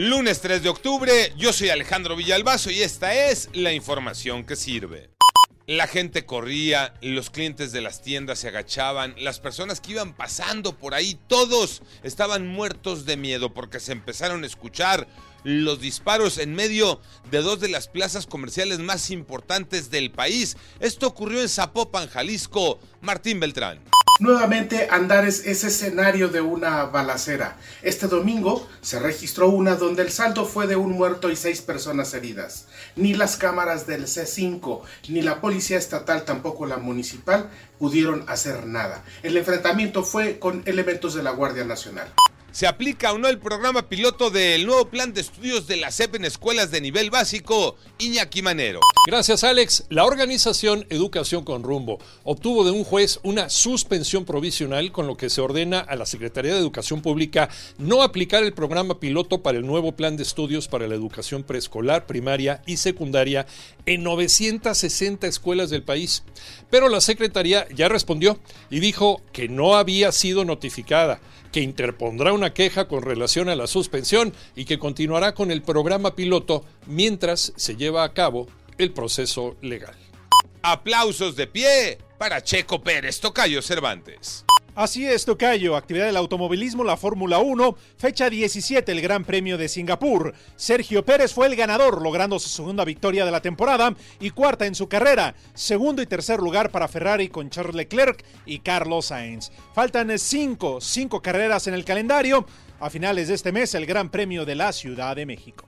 Lunes 3 de octubre, yo soy Alejandro Villalbazo y esta es la información que sirve. La gente corría, los clientes de las tiendas se agachaban, las personas que iban pasando por ahí, todos estaban muertos de miedo porque se empezaron a escuchar los disparos en medio de dos de las plazas comerciales más importantes del país. Esto ocurrió en Zapopan, Jalisco. Martín Beltrán. Nuevamente Andares es escenario de una balacera. Este domingo se registró una donde el saldo fue de un muerto y seis personas heridas. Ni las cámaras del C5, ni la policía estatal, tampoco la municipal, pudieron hacer nada. El enfrentamiento fue con elementos de la Guardia Nacional. ¿Se aplica o no el programa piloto del nuevo plan de estudios de la CEP en escuelas de nivel básico? Iñaki Manero. Gracias, Alex. La organización Educación con Rumbo obtuvo de un juez una suspensión provisional con lo que se ordena a la Secretaría de Educación Pública no aplicar el programa piloto para el nuevo plan de estudios para la educación preescolar, primaria y secundaria en 960 escuelas del país. Pero la Secretaría ya respondió y dijo que no había sido notificada que interpondrá una queja con relación a la suspensión y que continuará con el programa piloto mientras se lleva a cabo el proceso legal. Aplausos de pie para Checo Pérez, Tocayo Cervantes. Así es, Tocayo, actividad del automovilismo, la Fórmula 1, fecha 17, el Gran Premio de Singapur. Sergio Pérez fue el ganador, logrando su segunda victoria de la temporada y cuarta en su carrera. Segundo y tercer lugar para Ferrari con Charles Leclerc y Carlos Sainz. Faltan cinco, cinco carreras en el calendario. A finales de este mes, el Gran Premio de la Ciudad de México.